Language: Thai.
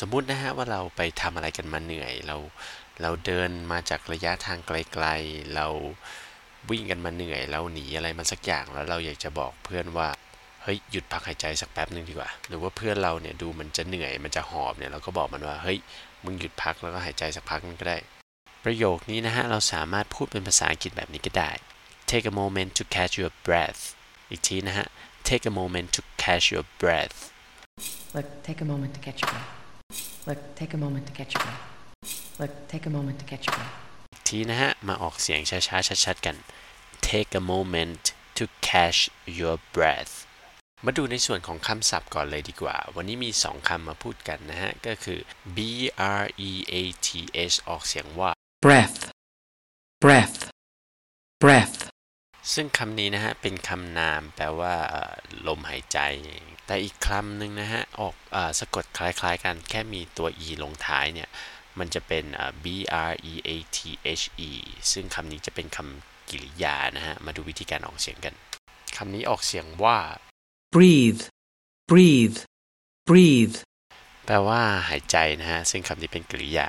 สมมุตินะฮะว่าเราไปทำอะไรกันมาเหนื่อย เราเราเดินมาจากระยะทางไกลๆ เราวิ่งกันมาเหนื่อย เราหนีอะไรมาสักอย่างแล้วเราอยากจะบอกเพื่อนว่าเฮ้ยหยุดพักหายใจสักแป๊บหนึ่งดีกว่า หรือว่าเพื่อนเราเนี่ยดูมันจะเหนื่อยมันจะหอบเนี่ยเราก็บอกมันว่าเฮ้ยมึงหยุดพักแล้วก็หายใจสักพักนึงก็ได้ ประโยคนี้นะฮะเราสามารถพูดเป็นภาษาอังกฤษแบบนี้ก็ได้ take a moment to catch your breath อีกทีนะฮะ take a moment to catch your breath Look, take a moment to catch your breath. Look, take a moment to catch your breath. Look, take a moment to catch your breath. อีกทีนะฮะ มาออกเสียงช้าๆชัดๆกัน take a moment to catch your breath มาดูในส่วนของคำศัพท์ก่อนเลยดีกว่า วันนี้มี 2คำมาพูดกันนะฮะ ก็คือ b r e a t h ออกเสียงว่า breath, breath, breath, ซึ่งคำนี้นะฮะ เป็นคำนามแปลว่าเอ่อลมหายใจ แต่อีกคำหนึ่งนะฮะ ออกเออสะกดคล้ายๆกัน แค่มีตัว e ลงท้ายเนี่ย มันจะเป็นเอ่อ b r e a t h e ซึ่งคำนี้จะเป็นคำกริยานะฮะ มาดูวิธีการออกเสียงกัน คำนี้ออกเสียงว่า breathe, breathe, breathe, แปลว่าหายใจนะฮะ ซึ่งคำนี้เป็นกริยา